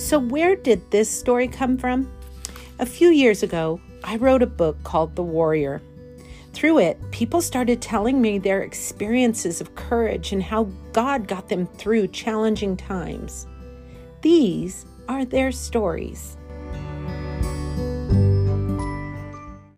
So, where did this story come from? A few years ago, I wrote a book called The Warrior. Through it, people started telling me their experiences of courage and how God got them through challenging times. These are their stories.